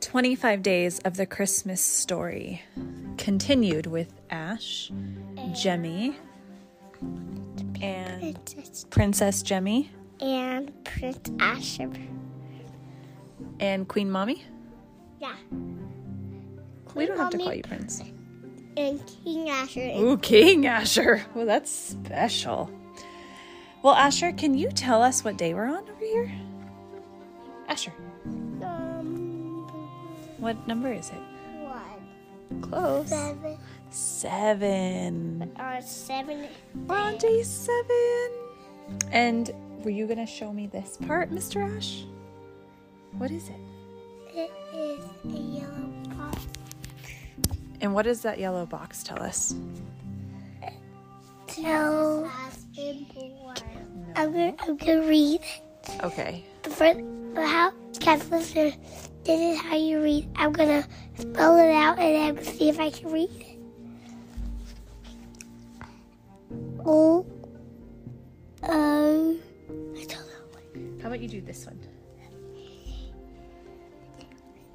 25 days of the Christmas story continued with Ash, Jemmy, and Princess Princess Jemmy, and Prince Asher. and Queen Mommy. Yeah. We don't have to call you Prince. And King Asher. And Ooh, King Asher. Well, that's special. Well, Asher, can you tell us what day we're on over here? Asher, what number is it? one, Close. seven, Seven. uh, seven. We're on day seven. And were you going to show me this part, Mr. Ash? What is it? It is a yellow box. And what does that yellow box tell us? So I'm gonna I'm gonna read it. Okay. The first, but how, guys, listen. This is how you read. I'm gonna spell it out and then see if I can read it. O O. I don't know. How about you do this one?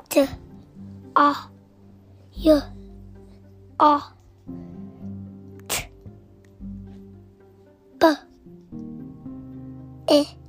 D A Y A T B E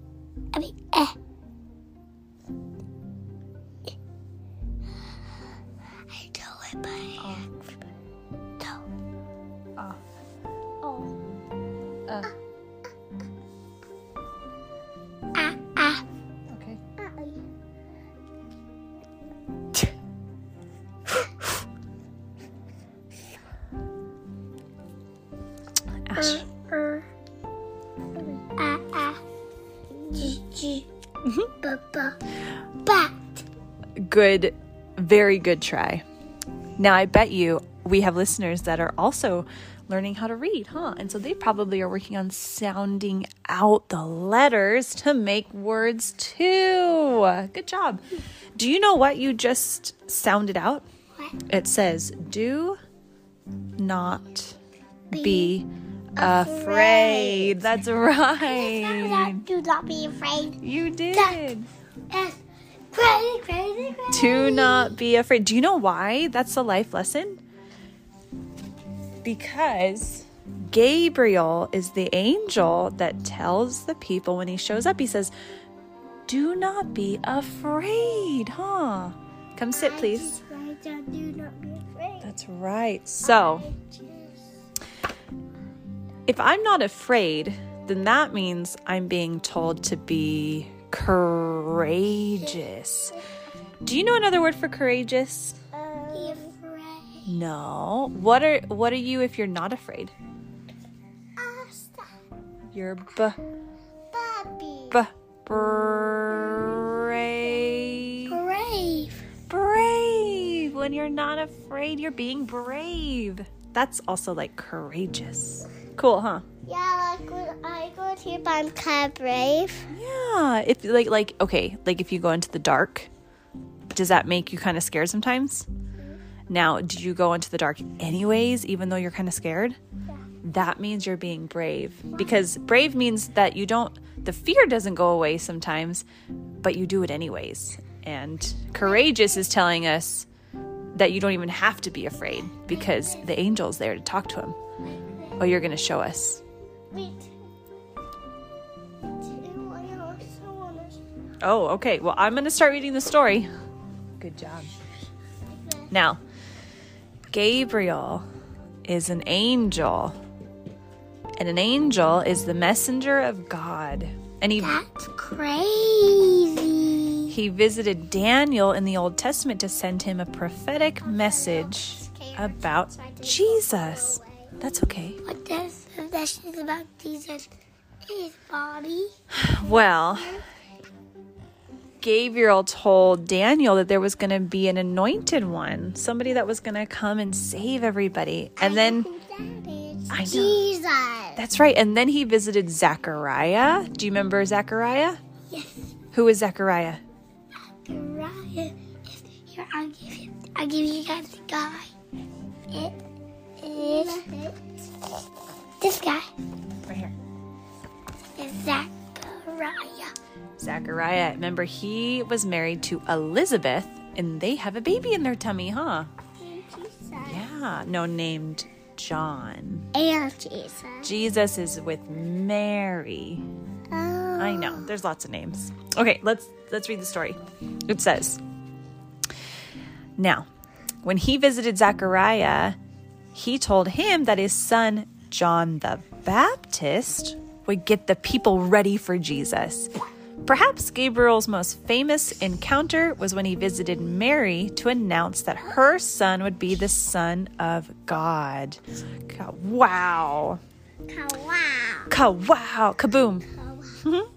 Ash. G G. B B. Bat. Good, very good try. Now, I bet you we have listeners that are also learning how to read, huh? And so they probably are working on sounding out the letters to make words too. Good job. Do you know what you just sounded out? What? It says, do not be afraid. That's right. Do not be afraid. You did. Yes. Crazy, crazy, crazy. To not be afraid. Do you know why that's a life lesson? Because Gabriel is the angel that tells the people when he shows up, he says, Do not be afraid, huh? Come sit, please. Do not be afraid. That's right. So, if I'm not afraid, then that means I'm being told to be courageous. Do you know another word for courageous? Be afraid. No. What are what are you if you're not afraid? You're b Bobby. b brave. Brave. Brave. When you're not afraid, you're being brave. That's also like courageous. Cool, huh? Yeah, like when I go to but I'm kind of brave. Yeah. If like like okay, like if you go into the dark, does that make you kind of scared sometimes? Mm-hmm. Now, do you go into the dark anyways, even though you're kind of scared? Yeah. That means you're being brave because brave means that you don't, the fear doesn't go away sometimes, but you do it anyways. And courageous is telling us that you don't even have to be afraid because the angel's there to talk to him. Oh, you're going to show us. Wait. Two, I also wanna- Oh, okay. Well, I'm going to start reading the story. Good job. Now, Gabriel is an angel, and an angel is the messenger of God. And he That's crazy. he visited Daniel in the Old Testament to send him a prophetic message about Jesus. That's okay. What does the message about Jesus? His body. Well, Gabriel told Daniel that there was going to be an anointed one, somebody that was going to come and save everybody. And then, that is? I know. Jesus. that's right. And then he visited Zechariah. Do you remember Zechariah? Yes. Who is Zechariah? Zechariah. Here, I'll give you. I'll give you guys the guy. It is this guy. Right here. Is Zachariah. Zachariah. Remember, he was married to Elizabeth, And they have a baby in their tummy, huh? And Jesus. Yeah. No, named John. And Jesus. Jesus is with Mary. Oh. I know. There's lots of names. Okay, let's let's read the story. It says, "Now, when he visited Zechariah, he told him that his son John the Baptist would get the people ready for Jesus. Perhaps Gabriel's most famous encounter was when he visited Mary to announce that her son would be the son of God. Wow. Wow. Wow. Kaboom. Mm-hmm.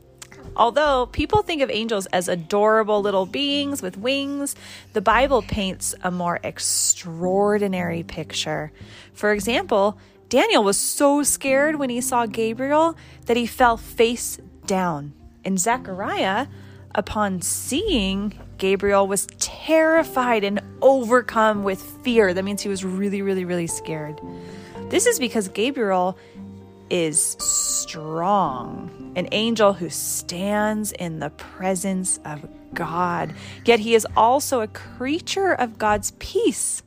Although people think of angels as adorable little beings with wings, the Bible paints a more extraordinary picture. For example, Daniel was so scared when he saw Gabriel that he fell face down. And Zechariah, upon seeing Gabriel, was terrified and overcome with fear. That means he was really, really, really scared. This is because Gabriel is strong, an angel who stands in the presence of God. Yet he is also a creature of God's peace.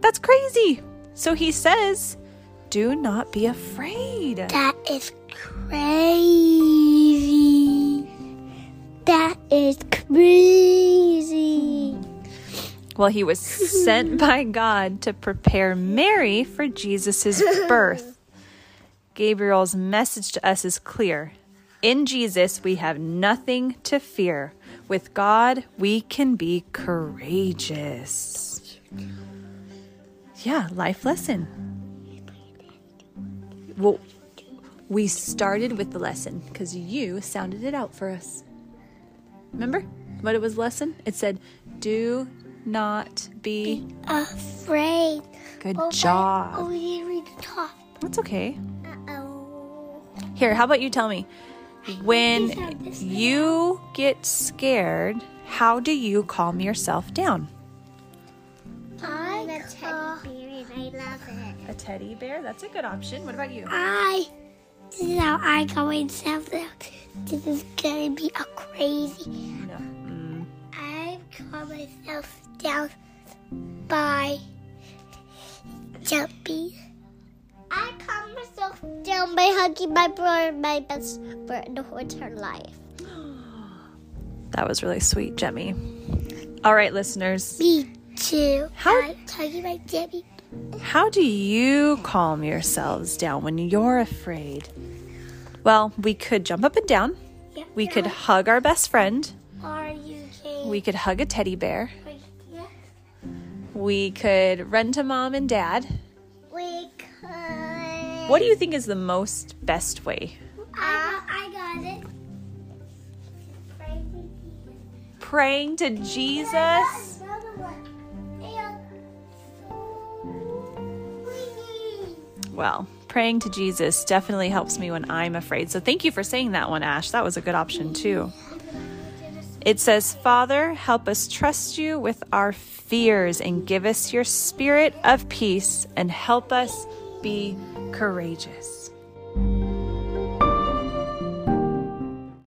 That's crazy. So he says, Do not be afraid. That is crazy. That is crazy. Well, he was sent by God to prepare Mary for Jesus' birth. Gabriel's message to us is clear. In Jesus, we have nothing to fear. With God, we can be courageous. Yeah, life lesson. Well, we started with the lesson because you sounded it out for us. Remember what it was lesson? It said, "Do not be Afraid. good Oh, job." Oh, we didn't read the top. That's okay. Uh-oh. Here, how about you tell me when you get scared, how do you calm yourself down? I the teddy bear and I love it. A teddy bear? That's a good option. What about you? I. This is how I calm myself down. This is gonna be a crazy. No. Mm, I calm myself down by jumping. Myself by hugging my brother, my best friend whole entire life. that was really sweet, Jemmy. All right, listeners. Me too. How- I hugging my Debbie. How do you calm yourselves down when you're afraid? Well, we could jump up and down. Yeah. We could hug our best friend. Are you okay? We could hug a teddy bear. Yeah. We could run to mom and dad. What do you think is the most best way? I, I got it. Praying to Jesus? Another one. And Well, praying to Jesus definitely helps me when I'm afraid. So thank you for saying that one, Ash. That was a good option too. It says, Father, help us trust you with our fears and give us your spirit of peace and help us be courageous.